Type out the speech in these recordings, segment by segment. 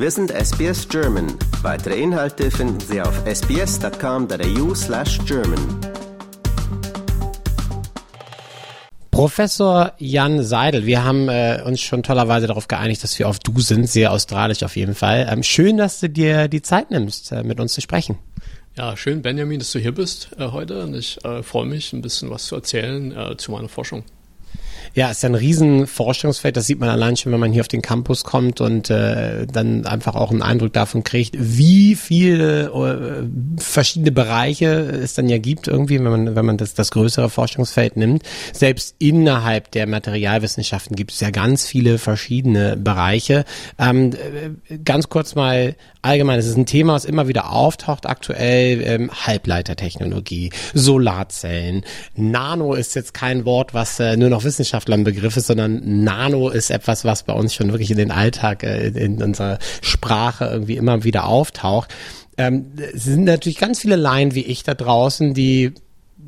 Wir sind SBS German. Weitere Inhalte finden Sie auf sbs.com.au slash German. Professor Jan Seidel, wir haben äh, uns schon tollerweise darauf geeinigt, dass wir auf Du sind, sehr australisch auf jeden Fall. Ähm, schön, dass du dir die Zeit nimmst, äh, mit uns zu sprechen. Ja, schön, Benjamin, dass du hier bist äh, heute und ich äh, freue mich, ein bisschen was zu erzählen äh, zu meiner Forschung. Ja, ist ja ein riesen Forschungsfeld. Das sieht man allein schon, wenn man hier auf den Campus kommt und äh, dann einfach auch einen Eindruck davon kriegt, wie viele äh, verschiedene Bereiche es dann ja gibt irgendwie, wenn man wenn man das das größere Forschungsfeld nimmt. Selbst innerhalb der Materialwissenschaften gibt es ja ganz viele verschiedene Bereiche. Ähm, äh, ganz kurz mal allgemein, es ist ein Thema, was immer wieder auftaucht aktuell. Ähm, Halbleitertechnologie, Solarzellen, Nano ist jetzt kein Wort, was äh, nur noch Wissenschaft Wissenschaftlern Begriff ist, sondern Nano ist etwas, was bei uns schon wirklich in den Alltag, äh, in unserer Sprache irgendwie immer wieder auftaucht. Ähm, es sind natürlich ganz viele Laien wie ich da draußen, die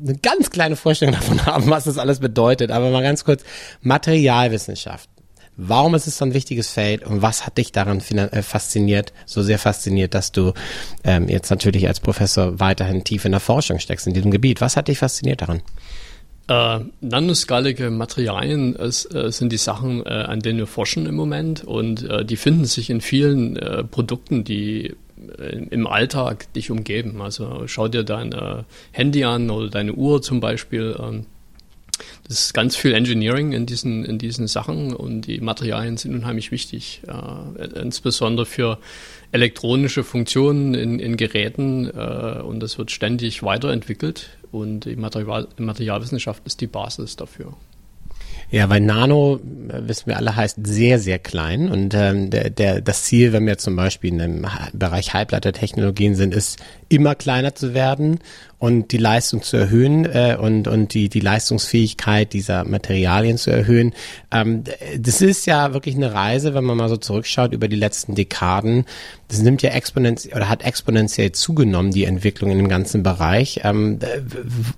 eine ganz kleine Vorstellung davon haben, was das alles bedeutet. Aber mal ganz kurz, Materialwissenschaft. Warum ist es so ein wichtiges Feld und was hat dich daran äh, fasziniert, so sehr fasziniert, dass du ähm, jetzt natürlich als Professor weiterhin tief in der Forschung steckst in diesem Gebiet? Was hat dich fasziniert daran? Äh, nanoskalige Materialien äh, sind die Sachen, äh, an denen wir forschen im Moment und äh, die finden sich in vielen äh, Produkten, die äh, im Alltag dich umgeben. Also schau dir dein Handy an oder deine Uhr zum Beispiel. Ähm, das ist ganz viel Engineering in diesen, in diesen Sachen und die Materialien sind unheimlich wichtig, insbesondere für elektronische Funktionen in, in Geräten und das wird ständig weiterentwickelt und die Material Materialwissenschaft ist die Basis dafür. Ja, weil Nano, äh, wissen wir alle, heißt sehr, sehr klein. Und ähm, der, der, das Ziel, wenn wir zum Beispiel in dem Bereich Halbleitertechnologien sind, ist immer kleiner zu werden und die Leistung zu erhöhen äh, und, und die, die Leistungsfähigkeit dieser Materialien zu erhöhen. Ähm, das ist ja wirklich eine Reise, wenn man mal so zurückschaut über die letzten Dekaden. Das nimmt ja exponentiell oder hat exponentiell zugenommen, die Entwicklung in dem ganzen Bereich. Ähm,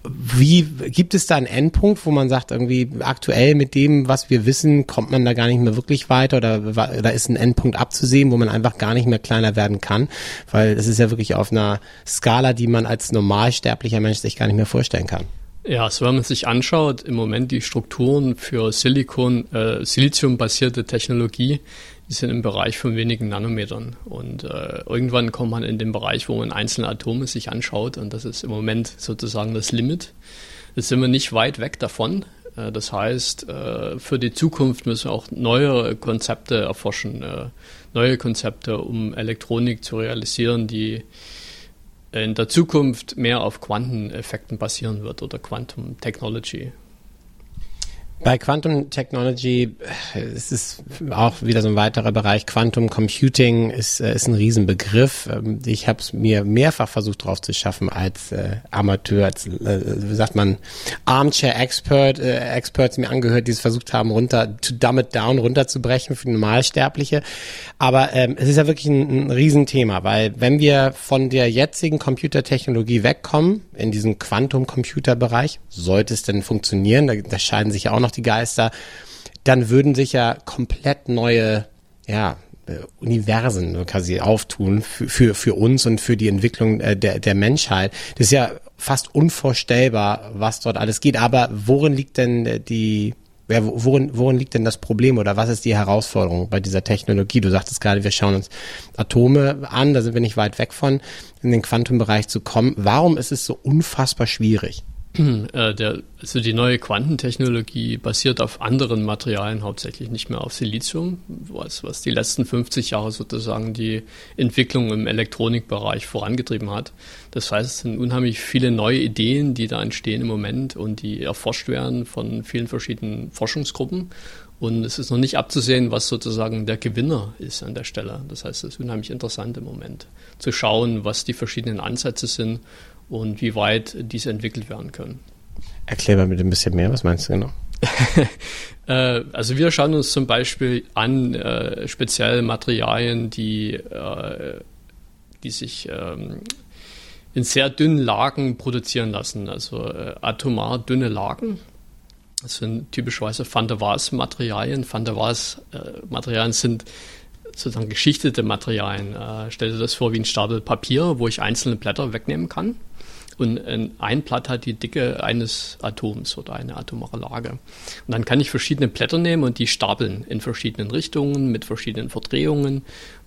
wie gibt es da einen Endpunkt, wo man sagt, irgendwie aktuell mit dem, was wir wissen, kommt man da gar nicht mehr wirklich weiter oder da ist ein Endpunkt abzusehen, wo man einfach gar nicht mehr kleiner werden kann? Weil es ist ja wirklich auf einer Skala, die man als normalsterblicher Mensch sich gar nicht mehr vorstellen kann. Ja, so wenn man sich anschaut, im Moment die Strukturen für Silikon, äh, Silizium-basierte Technologie, die sind im Bereich von wenigen Nanometern. Und äh, irgendwann kommt man in den Bereich, wo man einzelne Atome sich anschaut und das ist im Moment sozusagen das Limit. Jetzt sind wir nicht weit weg davon. Äh, das heißt, äh, für die Zukunft müssen wir auch neue Konzepte erforschen, äh, neue Konzepte, um Elektronik zu realisieren, die in der Zukunft mehr auf Quanteneffekten basieren wird oder Quantum Technology. Bei Quantum Technology es ist auch wieder so ein weiterer Bereich. Quantum Computing ist, äh, ist ein Riesenbegriff. Ähm, ich habe es mir mehrfach versucht drauf zu schaffen als äh, Amateur, als äh, wie sagt man Armchair Expert, äh, Experts mir angehört, die es versucht haben, runter to dumb it down, runterzubrechen für Normalsterbliche. Aber ähm, es ist ja wirklich ein, ein Riesenthema, weil wenn wir von der jetzigen Computertechnologie wegkommen in diesen Quantum Computer Bereich, sollte es denn funktionieren? Da, da scheiden sich ja auch noch die Geister, dann würden sich ja komplett neue, ja, äh, Universen quasi auftun für, für, für uns und für die Entwicklung äh, der, der Menschheit. Das ist ja fast unvorstellbar, was dort alles geht. Aber worin liegt denn die, ja, worin, worin liegt denn das Problem oder was ist die Herausforderung bei dieser Technologie? Du sagtest gerade, wir schauen uns Atome an, da sind wir nicht weit weg von, in den Quantumbereich zu kommen. Warum ist es so unfassbar schwierig? Äh, der, also die neue Quantentechnologie basiert auf anderen Materialien, hauptsächlich nicht mehr auf Silizium, was, was die letzten 50 Jahre sozusagen die Entwicklung im Elektronikbereich vorangetrieben hat. Das heißt, es sind unheimlich viele neue Ideen, die da entstehen im Moment und die erforscht werden von vielen verschiedenen Forschungsgruppen. Und es ist noch nicht abzusehen, was sozusagen der Gewinner ist an der Stelle. Das heißt, es ist unheimlich interessant im Moment zu schauen, was die verschiedenen Ansätze sind und wie weit diese entwickelt werden können. Erklär mal bitte ein bisschen mehr, was meinst du genau? Äh, also wir schauen uns zum Beispiel an äh, spezielle Materialien, die, äh, die sich ähm, in sehr dünnen Lagen produzieren lassen, also äh, atomar dünne Lagen. Das sind typischerweise Van der Waals Materialien. Van der Waals äh, sind sozusagen geschichtete Materialien. Äh, stell dir das vor wie ein Stapel Papier, wo ich einzelne Blätter wegnehmen kann. Und ein Blatt hat die Dicke eines Atoms oder eine atomare Lage. Und dann kann ich verschiedene Blätter nehmen und die stapeln in verschiedenen Richtungen mit verschiedenen Verdrehungen.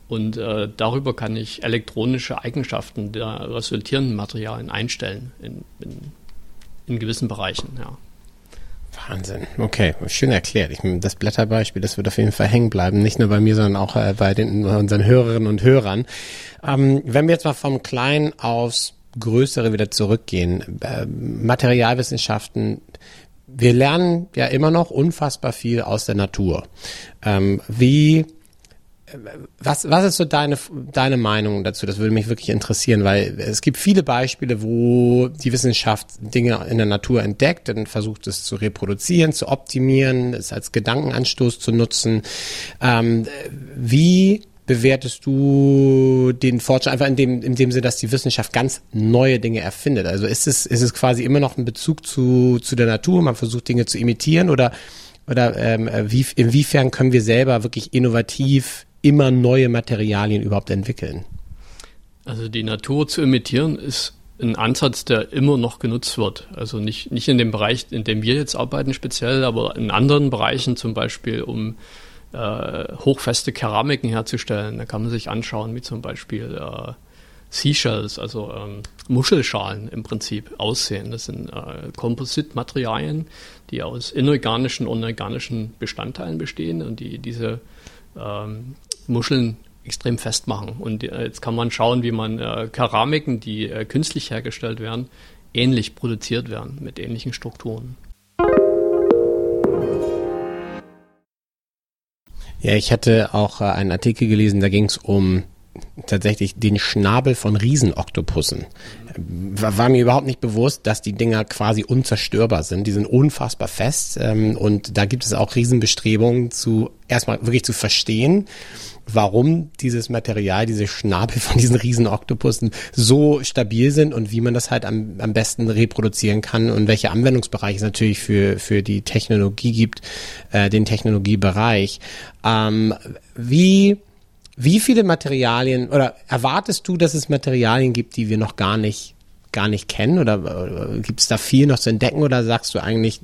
Und äh, darüber kann ich elektronische Eigenschaften der resultierenden Materialien einstellen in, in, in gewissen Bereichen. Ja. Wahnsinn. Okay, schön erklärt. Ich, das Blätterbeispiel, das wird auf jeden Fall hängen bleiben. Nicht nur bei mir, sondern auch äh, bei den, unseren Hörerinnen und Hörern. Ähm, wenn wir jetzt mal vom Kleinen aufs Größere wieder zurückgehen. Äh, Materialwissenschaften, wir lernen ja immer noch unfassbar viel aus der Natur. Ähm, wie was, was ist so deine, deine Meinung dazu? Das würde mich wirklich interessieren, weil es gibt viele Beispiele, wo die Wissenschaft Dinge in der Natur entdeckt und versucht es zu reproduzieren, zu optimieren, es als Gedankenanstoß zu nutzen. Ähm, wie bewertest du den Fortschritt einfach in dem, in dem Sinne, dass die Wissenschaft ganz neue Dinge erfindet? Also ist es, ist es quasi immer noch ein Bezug zu, zu der Natur? Man versucht Dinge zu imitieren oder, oder ähm, wie, inwiefern können wir selber wirklich innovativ immer neue Materialien überhaupt entwickeln? Also die Natur zu imitieren ist ein Ansatz, der immer noch genutzt wird. Also nicht, nicht in dem Bereich, in dem wir jetzt arbeiten speziell, aber in anderen Bereichen zum Beispiel, um äh, hochfeste Keramiken herzustellen. Da kann man sich anschauen, wie zum Beispiel äh, Seashells, also ähm, Muschelschalen im Prinzip aussehen. Das sind äh, Kompositmaterialien, die aus inorganischen und organischen Bestandteilen bestehen und die diese ähm, Muscheln extrem festmachen. Und äh, jetzt kann man schauen, wie man äh, Keramiken, die äh, künstlich hergestellt werden, ähnlich produziert werden, mit ähnlichen Strukturen. Ja, ich hatte auch äh, einen Artikel gelesen, da ging es um tatsächlich den Schnabel von Riesenoktopussen. War, mir überhaupt nicht bewusst, dass die Dinger quasi unzerstörbar sind. Die sind unfassbar fest ähm, und da gibt es auch Riesenbestrebungen zu erstmal wirklich zu verstehen, warum dieses Material, diese Schnabel von diesen riesen Oktopussen so stabil sind und wie man das halt am, am besten reproduzieren kann und welche Anwendungsbereiche es natürlich für, für die Technologie gibt, äh, den Technologiebereich. Ähm, wie, wie viele Materialien oder erwartest du, dass es Materialien gibt, die wir noch gar nicht gar nicht kennen oder äh, gibt es da viel noch zu entdecken oder sagst du eigentlich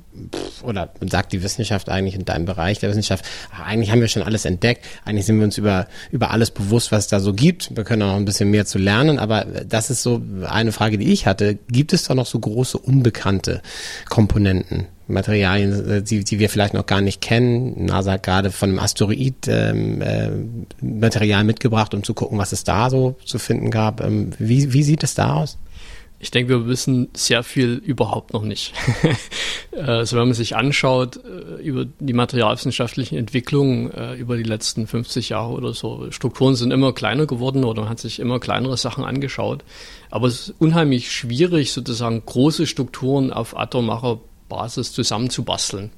oder sagt die Wissenschaft eigentlich in deinem Bereich der Wissenschaft, eigentlich haben wir schon alles entdeckt, eigentlich sind wir uns über über alles bewusst, was es da so gibt. Wir können auch noch ein bisschen mehr zu lernen, aber das ist so eine Frage, die ich hatte. Gibt es da noch so große unbekannte Komponenten? Materialien, äh, die, die wir vielleicht noch gar nicht kennen. NASA hat gerade von einem Asteroid ähm, äh, Material mitgebracht, um zu gucken, was es da so zu finden gab. Ähm, wie, wie sieht es da aus? Ich denke, wir wissen sehr viel überhaupt noch nicht. also wenn man sich anschaut äh, über die materialwissenschaftlichen Entwicklungen äh, über die letzten 50 Jahre oder so, Strukturen sind immer kleiner geworden oder man hat sich immer kleinere Sachen angeschaut. Aber es ist unheimlich schwierig, sozusagen große Strukturen auf atomarer Basis zusammenzubasteln.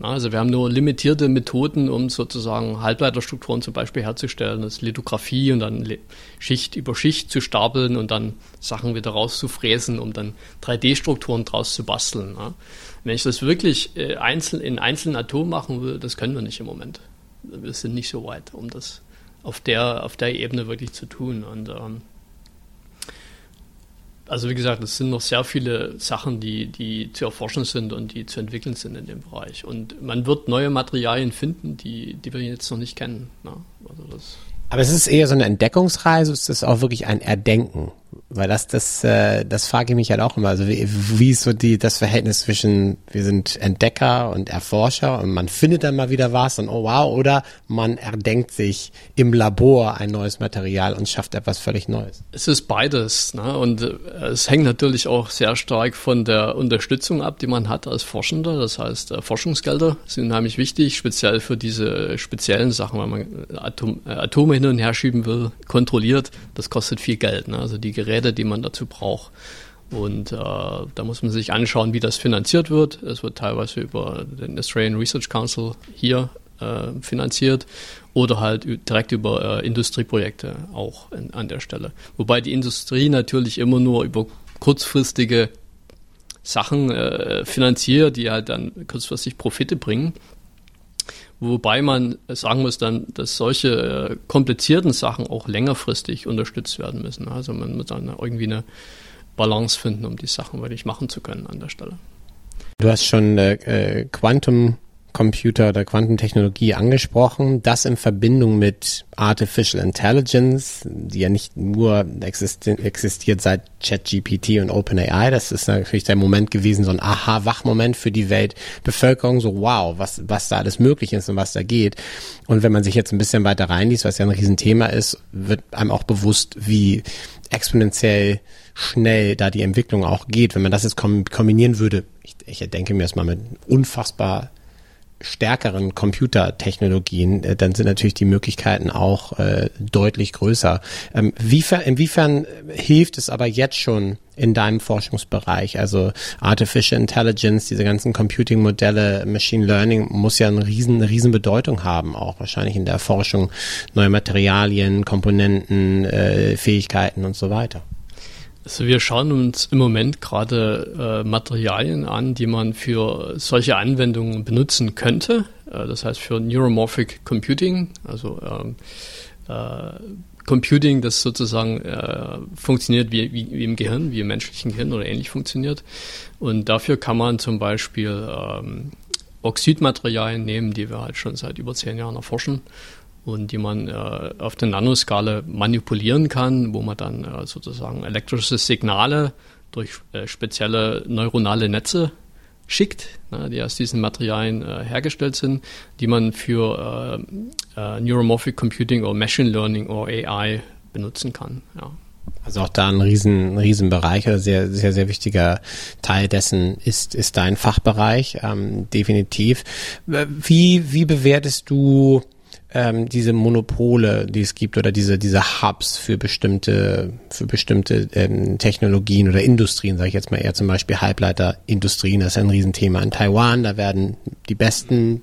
Also wir haben nur limitierte Methoden, um sozusagen Halbleiterstrukturen zum Beispiel herzustellen. Das ist Lithografie und dann Schicht über Schicht zu stapeln und dann Sachen wieder rauszufräsen, um dann 3D-Strukturen draus zu basteln. Wenn ich das wirklich äh, einzeln, in einzelnen Atomen machen will, das können wir nicht im Moment. Wir sind nicht so weit, um das auf der, auf der Ebene wirklich zu tun. Und ähm, also wie gesagt, es sind noch sehr viele Sachen, die, die zu erforschen sind und die zu entwickeln sind in dem Bereich. Und man wird neue Materialien finden, die, die wir jetzt noch nicht kennen. Ne? Also das Aber es ist eher so eine Entdeckungsreise, ist das auch wirklich ein Erdenken? Weil das, das, äh, das frage ich mich halt auch immer. Also wie, wie ist so die, das Verhältnis zwischen, wir sind Entdecker und Erforscher und man findet dann mal wieder was und oh wow, oder man erdenkt sich im Labor ein neues Material und schafft etwas völlig Neues. Es ist beides, ne? Und äh, es hängt natürlich auch sehr stark von der Unterstützung ab, die man hat als Forschender. Das heißt, äh, Forschungsgelder sind unheimlich wichtig, speziell für diese speziellen Sachen, wenn man Atom, äh, Atome hin und her schieben will, kontrolliert. Das kostet viel Geld. Ne? Also die Geräte die man dazu braucht. Und äh, da muss man sich anschauen, wie das finanziert wird. Es wird teilweise über den Australian Research Council hier äh, finanziert oder halt direkt über äh, Industrieprojekte auch in, an der Stelle. Wobei die Industrie natürlich immer nur über kurzfristige Sachen äh, finanziert, die halt dann kurzfristig Profite bringen. Wobei man sagen muss dann, dass solche äh, komplizierten Sachen auch längerfristig unterstützt werden müssen. Also man muss dann irgendwie eine Balance finden, um die Sachen wirklich machen zu können an der Stelle. Du hast schon äh, Quantum Computer oder Quantentechnologie angesprochen, das in Verbindung mit Artificial Intelligence, die ja nicht nur existi existiert seit ChatGPT und OpenAI, das ist natürlich der Moment gewesen, so ein Aha-Wachmoment für die Weltbevölkerung, so wow, was, was da alles möglich ist und was da geht. Und wenn man sich jetzt ein bisschen weiter reinliest, was ja ein Riesenthema ist, wird einem auch bewusst, wie exponentiell schnell da die Entwicklung auch geht. Wenn man das jetzt kombinieren würde, ich, ich denke mir das mal mit unfassbar stärkeren Computertechnologien, äh, dann sind natürlich die Möglichkeiten auch äh, deutlich größer. Ähm, wiefern, inwiefern hilft es aber jetzt schon in deinem Forschungsbereich? Also Artificial Intelligence, diese ganzen Computing-Modelle, Machine Learning muss ja eine riesen, eine riesen Bedeutung haben, auch wahrscheinlich in der Erforschung neuer Materialien, Komponenten, äh, Fähigkeiten und so weiter. Also wir schauen uns im Moment gerade äh, Materialien an, die man für solche Anwendungen benutzen könnte. Äh, das heißt für Neuromorphic Computing, also ähm, äh, Computing, das sozusagen äh, funktioniert wie, wie, wie, im Gehirn, wie im menschlichen Gehirn oder ähnlich funktioniert. Und dafür kann man zum Beispiel ähm, Oxidmaterialien nehmen, die wir halt schon seit über zehn Jahren erforschen und die man äh, auf der Nanoskala manipulieren kann, wo man dann äh, sozusagen elektrische Signale durch äh, spezielle neuronale Netze schickt, ne, die aus diesen Materialien äh, hergestellt sind, die man für äh, äh, Neuromorphic Computing oder Machine Learning oder AI benutzen kann. Ja. Also auch da ein riesen, riesen Bereich, also sehr, sehr, sehr wichtiger Teil dessen ist, ist dein Fachbereich, ähm, definitiv. Wie, wie bewertest du ähm, diese Monopole, die es gibt oder diese diese Hubs für bestimmte für bestimmte ähm, Technologien oder Industrien, sage ich jetzt mal eher zum Beispiel Halbleiterindustrien, das ist ein Riesenthema in Taiwan. Da werden die besten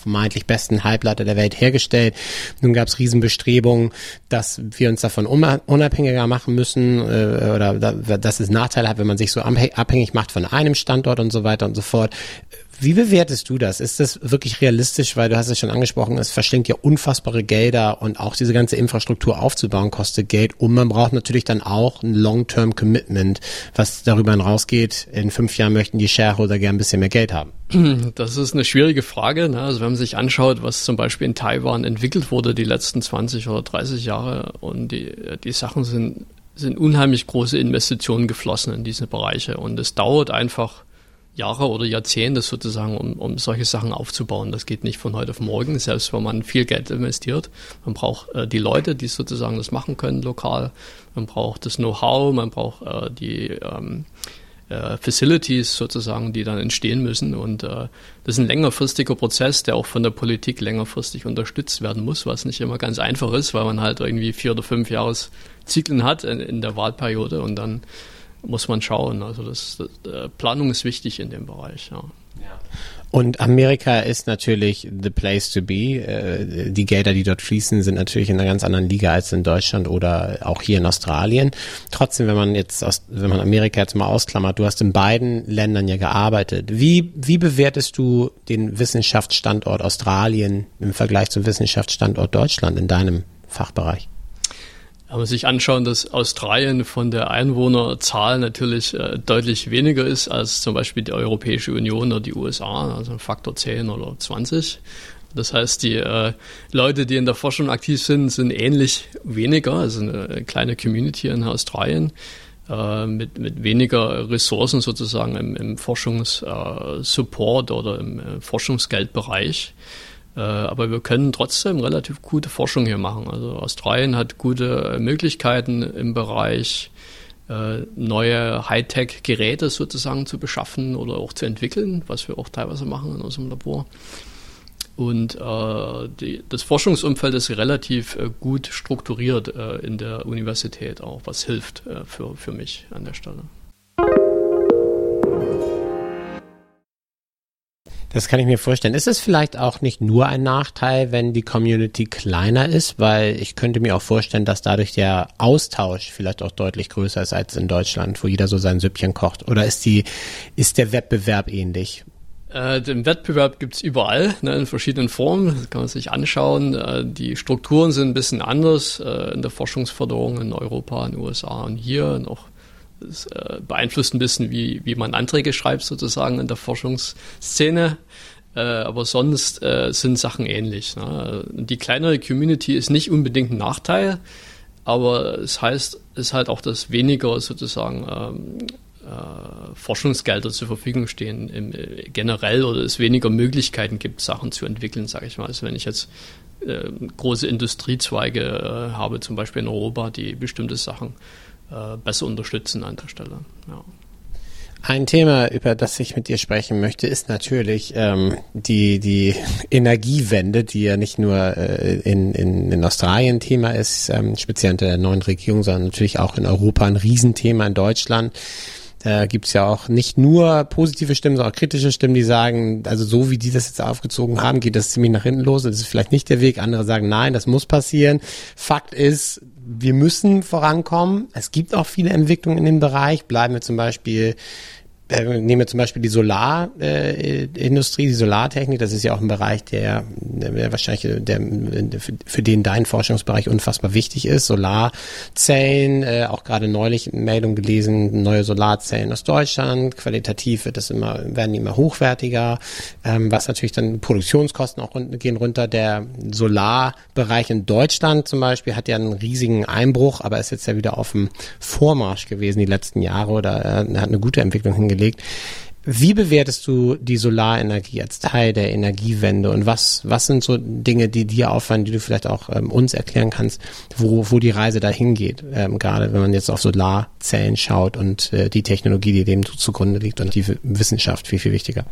vermeintlich besten Halbleiter der Welt hergestellt. Nun gab es Riesenbestrebungen, dass wir uns davon unabhängiger machen müssen äh, oder da, dass es Nachteile hat, wenn man sich so abhängig macht von einem Standort und so weiter und so fort. Wie bewertest du das? Ist das wirklich realistisch? Weil du hast es schon angesprochen, es verschlingt ja unfassbare Gelder und auch diese ganze Infrastruktur aufzubauen kostet Geld und man braucht natürlich dann auch ein Long-Term Commitment, was darüber hinausgeht. In fünf Jahren möchten die Shareholder gern ein bisschen mehr Geld haben. Das ist eine schwierige Frage. Ne? Also wenn man sich anschaut, was zum Beispiel in Taiwan entwickelt wurde die letzten 20 oder 30 Jahre und die, die Sachen sind, sind unheimlich große Investitionen geflossen in diese Bereiche und es dauert einfach Jahre oder Jahrzehnte sozusagen, um, um solche Sachen aufzubauen. Das geht nicht von heute auf morgen, selbst wenn man viel Geld investiert. Man braucht äh, die Leute, die sozusagen das machen können lokal. Man braucht das Know-how, man braucht äh, die ähm, äh, Facilities sozusagen, die dann entstehen müssen. Und äh, das ist ein längerfristiger Prozess, der auch von der Politik längerfristig unterstützt werden muss, was nicht immer ganz einfach ist, weil man halt irgendwie vier oder fünf Jahreszyklen hat in, in der Wahlperiode und dann muss man schauen. Also das, das äh, Planung ist wichtig in dem Bereich. Ja. Und Amerika ist natürlich the place to be. Äh, die Gelder, die dort fließen, sind natürlich in einer ganz anderen Liga als in Deutschland oder auch hier in Australien. Trotzdem, wenn man jetzt, aus, wenn man Amerika jetzt mal ausklammert, du hast in beiden Ländern ja gearbeitet. Wie, wie bewertest du den Wissenschaftsstandort Australien im Vergleich zum Wissenschaftsstandort Deutschland in deinem Fachbereich? Wenn man sich anschauen, dass Australien von der Einwohnerzahl natürlich äh, deutlich weniger ist als zum Beispiel die Europäische Union oder die USA, also ein Faktor 10 oder 20. Das heißt, die äh, Leute, die in der Forschung aktiv sind, sind ähnlich weniger, also eine kleine Community in Australien äh, mit, mit weniger Ressourcen sozusagen im, im Forschungssupport äh, oder im äh, Forschungsgeldbereich. Äh, aber wir können trotzdem relativ gute Forschung hier machen. Also Australien hat gute Möglichkeiten im Bereich äh, neue Hightech-Geräte sozusagen zu beschaffen oder auch zu entwickeln, was wir auch teilweise machen in unserem Labor. Und äh, die, das Forschungsumfeld ist relativ äh, gut strukturiert äh, in der Universität auch, was hilft äh, für, für mich an der Stelle. Das kann ich mir vorstellen. Ist es vielleicht auch nicht nur ein Nachteil, wenn die Community kleiner ist? Weil ich könnte mir auch vorstellen, dass dadurch der Austausch vielleicht auch deutlich größer ist als in Deutschland, wo jeder so sein Süppchen kocht. Oder ist die, ist der Wettbewerb ähnlich? Äh, den Wettbewerb gibt's überall, ne, in verschiedenen Formen. Das kann man sich anschauen. Äh, die Strukturen sind ein bisschen anders äh, in der Forschungsförderung in Europa, in den USA und hier noch. Das äh, beeinflusst ein bisschen, wie, wie man Anträge schreibt, sozusagen in der Forschungsszene. Äh, aber sonst äh, sind Sachen ähnlich. Ne? Die kleinere Community ist nicht unbedingt ein Nachteil, aber es heißt, es halt auch, dass weniger sozusagen ähm, äh, Forschungsgelder zur Verfügung stehen im, äh, generell oder es weniger Möglichkeiten gibt, Sachen zu entwickeln, sage ich mal. Also wenn ich jetzt äh, große Industriezweige habe, zum Beispiel in Europa, die bestimmte Sachen äh, besser unterstützen an der Stelle. Ja. Ein Thema, über das ich mit dir sprechen möchte, ist natürlich ähm, die, die Energiewende, die ja nicht nur äh, in, in, in Australien Thema ist, ähm, speziell unter der neuen Regierung, sondern natürlich auch in Europa ein Riesenthema in Deutschland. Da gibt's ja auch nicht nur positive Stimmen, sondern auch kritische Stimmen, die sagen, also so wie die das jetzt aufgezogen haben, geht das ziemlich nach hinten los. Das ist vielleicht nicht der Weg. Andere sagen, nein, das muss passieren. Fakt ist, wir müssen vorankommen. Es gibt auch viele Entwicklungen in dem Bereich. Bleiben wir zum Beispiel nehmen wir zum Beispiel die Solarindustrie, äh, die Solartechnik, das ist ja auch ein Bereich, der, der wahrscheinlich der, für den dein Forschungsbereich unfassbar wichtig ist. Solarzellen, äh, auch gerade neulich Meldung gelesen, neue Solarzellen aus Deutschland, qualitativ wird das immer, werden die immer hochwertiger, ähm, was natürlich dann Produktionskosten auch gehen runter. Der Solarbereich in Deutschland zum Beispiel hat ja einen riesigen Einbruch, aber ist jetzt ja wieder auf dem Vormarsch gewesen die letzten Jahre oder äh, hat eine gute Entwicklung hingelegt gelegt. Wie bewertest du die Solarenergie als Teil der Energiewende und was, was sind so Dinge, die dir auffallen, die du vielleicht auch ähm, uns erklären kannst, wo, wo die Reise dahin geht, ähm, gerade wenn man jetzt auf Solarzellen schaut und äh, die Technologie, die dem zugrunde liegt und die Wissenschaft viel, viel wichtiger?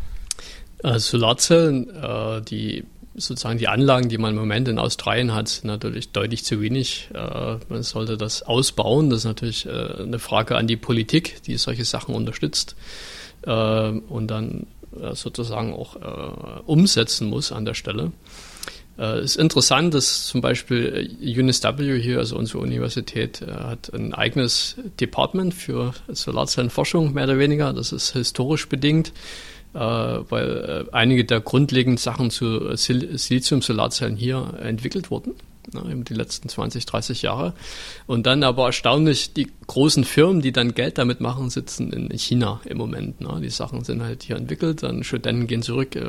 Also Solarzellen, äh, die sozusagen die Anlagen, die man im Moment in Australien hat, sind natürlich deutlich zu wenig. Äh, man sollte das ausbauen. Das ist natürlich äh, eine Frage an die Politik, die solche Sachen unterstützt äh, und dann sozusagen auch umsetzen muss an der Stelle. Es ist interessant, dass zum Beispiel UNSW hier, also unsere Universität, hat ein eigenes Department für Solarzellenforschung, mehr oder weniger. Das ist historisch bedingt weil äh, einige der grundlegenden Sachen zu Sil Silizium-Solarzellen hier entwickelt wurden ne, die letzten 20, 30 Jahre. Und dann aber erstaunlich, die großen Firmen, die dann Geld damit machen, sitzen in China im Moment. Ne. Die Sachen sind halt hier entwickelt, dann Studenten gehen zurück, äh,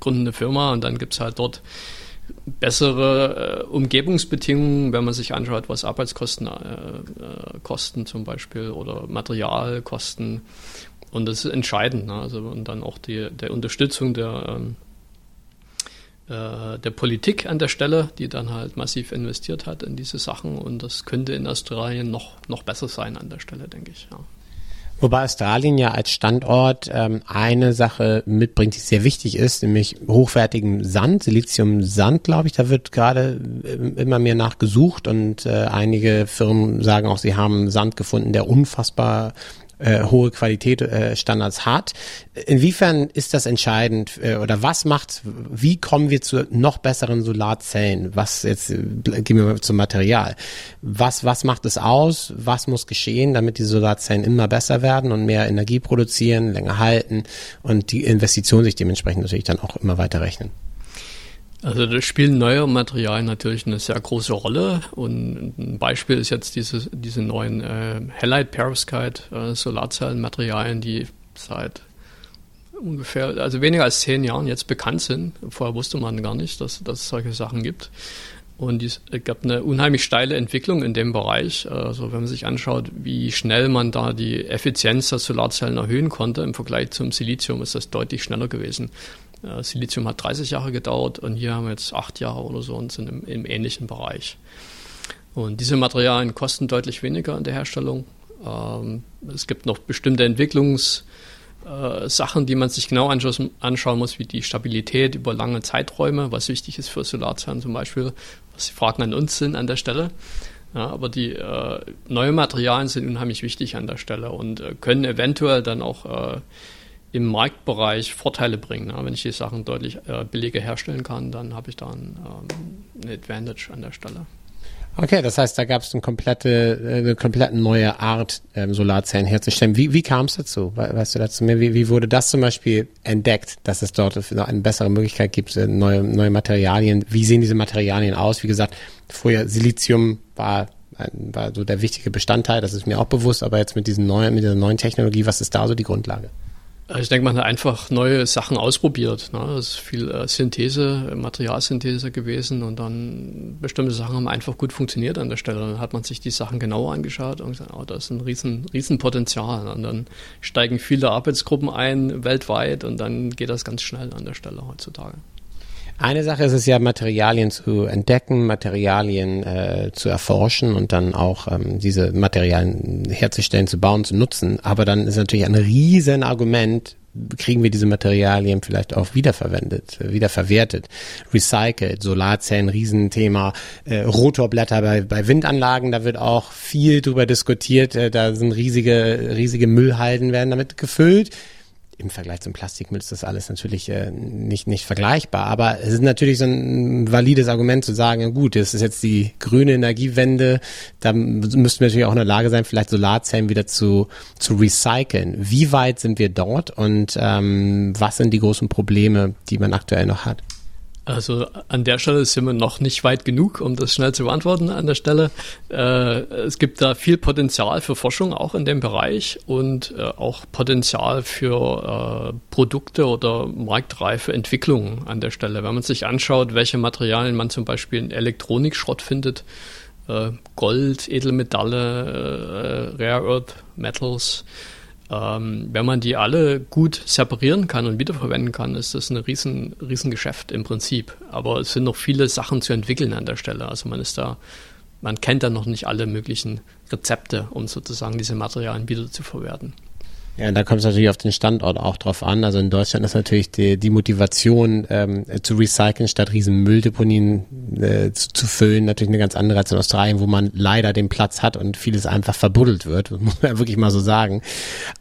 gründen eine Firma und dann gibt's halt dort bessere äh, Umgebungsbedingungen, wenn man sich anschaut, was Arbeitskosten äh, äh, kosten zum Beispiel oder Materialkosten und das ist entscheidend. Ne? Also, und dann auch die der Unterstützung der, ähm, äh, der Politik an der Stelle, die dann halt massiv investiert hat in diese Sachen. Und das könnte in Australien noch, noch besser sein an der Stelle, denke ich. Ja. Wobei Australien ja als Standort ähm, eine Sache mitbringt, die sehr wichtig ist, nämlich hochwertigen Sand, Silizium-Sand, glaube ich. Da wird gerade äh, immer mehr nachgesucht und äh, einige Firmen sagen auch, sie haben Sand gefunden, der unfassbar äh, hohe Qualität äh, Standards hat. Inwiefern ist das entscheidend äh, oder was macht, wie kommen wir zu noch besseren Solarzellen? Was jetzt, äh, gehen wir mal zum Material. Was, was macht es aus? Was muss geschehen, damit die Solarzellen immer besser werden und mehr Energie produzieren, länger halten und die Investitionen sich dementsprechend natürlich dann auch immer weiter rechnen? Also da spielen neue Materialien natürlich eine sehr große Rolle und ein Beispiel ist jetzt diese, diese neuen äh, Halide Perovskite äh, Solarzellenmaterialien, die seit ungefähr, also weniger als zehn Jahren jetzt bekannt sind. Vorher wusste man gar nicht, dass, dass es solche Sachen gibt. Und es gab eine unheimlich steile Entwicklung in dem Bereich. Also wenn man sich anschaut, wie schnell man da die Effizienz der Solarzellen erhöhen konnte im Vergleich zum Silizium, ist das deutlich schneller gewesen. Silizium hat 30 Jahre gedauert und hier haben wir jetzt acht Jahre oder so und sind im, im ähnlichen Bereich. Und diese Materialien kosten deutlich weniger in der Herstellung. Ähm, es gibt noch bestimmte Entwicklungssachen, äh, die man sich genau anschauen muss, wie die Stabilität über lange Zeiträume, was wichtig ist für Solarzellen zum Beispiel, was die Fragen an uns sind an der Stelle. Ja, aber die äh, neuen Materialien sind unheimlich wichtig an der Stelle und äh, können eventuell dann auch äh, im Marktbereich Vorteile bringen. Wenn ich die Sachen deutlich äh, billiger herstellen kann, dann habe ich da ein, ähm, ein Advantage an der Stelle. Okay, das heißt, da gab es eine komplette, eine komplett neue Art, ähm, Solarzellen herzustellen. Wie, wie kam es dazu? Weißt du dazu mehr? Wie, wie wurde das zum Beispiel entdeckt, dass es dort eine bessere Möglichkeit gibt, äh, neue, neue Materialien? Wie sehen diese Materialien aus? Wie gesagt, früher Silizium war war so der wichtige Bestandteil, das ist mir auch bewusst, aber jetzt mit diesen neuen, mit dieser neuen Technologie, was ist da so die Grundlage? Also ich denke, man hat einfach neue Sachen ausprobiert. Ne? Das ist viel äh, Synthese, Materialsynthese gewesen und dann bestimmte Sachen haben einfach gut funktioniert an der Stelle. Dann hat man sich die Sachen genauer angeschaut und gesagt, oh, da ist ein riesen, riesen. Und dann steigen viele Arbeitsgruppen ein weltweit und dann geht das ganz schnell an der Stelle heutzutage. Eine Sache ist es ja, Materialien zu entdecken, Materialien äh, zu erforschen und dann auch ähm, diese Materialien herzustellen, zu bauen, zu nutzen. Aber dann ist natürlich ein riesen Argument, kriegen wir diese Materialien vielleicht auch wiederverwendet, wiederverwertet, recycelt, Solarzellen, Riesenthema, äh, Rotorblätter bei, bei Windanlagen, da wird auch viel drüber diskutiert, äh, da sind riesige, riesige Müllhalden werden damit gefüllt im Vergleich zum Plastikmüll ist das alles natürlich äh, nicht, nicht vergleichbar. Aber es ist natürlich so ein valides Argument zu sagen, ja gut, das ist jetzt die grüne Energiewende, da müssten wir natürlich auch in der Lage sein, vielleicht Solarzellen wieder zu, zu recyceln. Wie weit sind wir dort und ähm, was sind die großen Probleme, die man aktuell noch hat? Also an der Stelle sind wir noch nicht weit genug, um das schnell zu beantworten an der Stelle. Äh, es gibt da viel Potenzial für Forschung auch in dem Bereich und äh, auch Potenzial für äh, Produkte oder marktreife Entwicklungen an der Stelle. Wenn man sich anschaut, welche Materialien man zum Beispiel in Elektronikschrott findet, äh, Gold, Edelmetalle, äh, Rare Earth Metals, ähm, wenn man die alle gut separieren kann und wiederverwenden kann, ist das ein riesen, riesen Geschäft im Prinzip. Aber es sind noch viele Sachen zu entwickeln an der Stelle. Also man ist da, man kennt da noch nicht alle möglichen Rezepte, um sozusagen diese Materialien wieder zu verwerten. Ja, da kommt es natürlich auf den Standort auch drauf an. Also in Deutschland ist natürlich die, die Motivation ähm, zu recyceln statt riesen Mülldeponien äh, zu, zu, füllen natürlich eine ganz andere als in Australien, wo man leider den Platz hat und vieles einfach verbuddelt wird, muss man wirklich mal so sagen.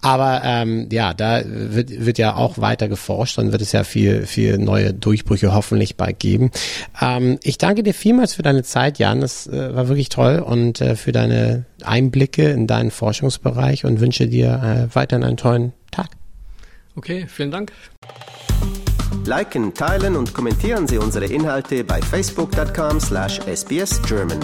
Aber ähm, ja, da wird, wird ja auch weiter geforscht und wird es ja viel, viel neue Durchbrüche hoffentlich bald geben. Ähm, ich danke dir vielmals für deine Zeit, Jan. Das äh, war wirklich toll und äh, für deine Einblicke in deinen Forschungsbereich und wünsche dir äh, weiterhin einen tollen Tag. Okay, vielen Dank. Liken, teilen und kommentieren Sie unsere Inhalte bei facebook.com/sbsgerman.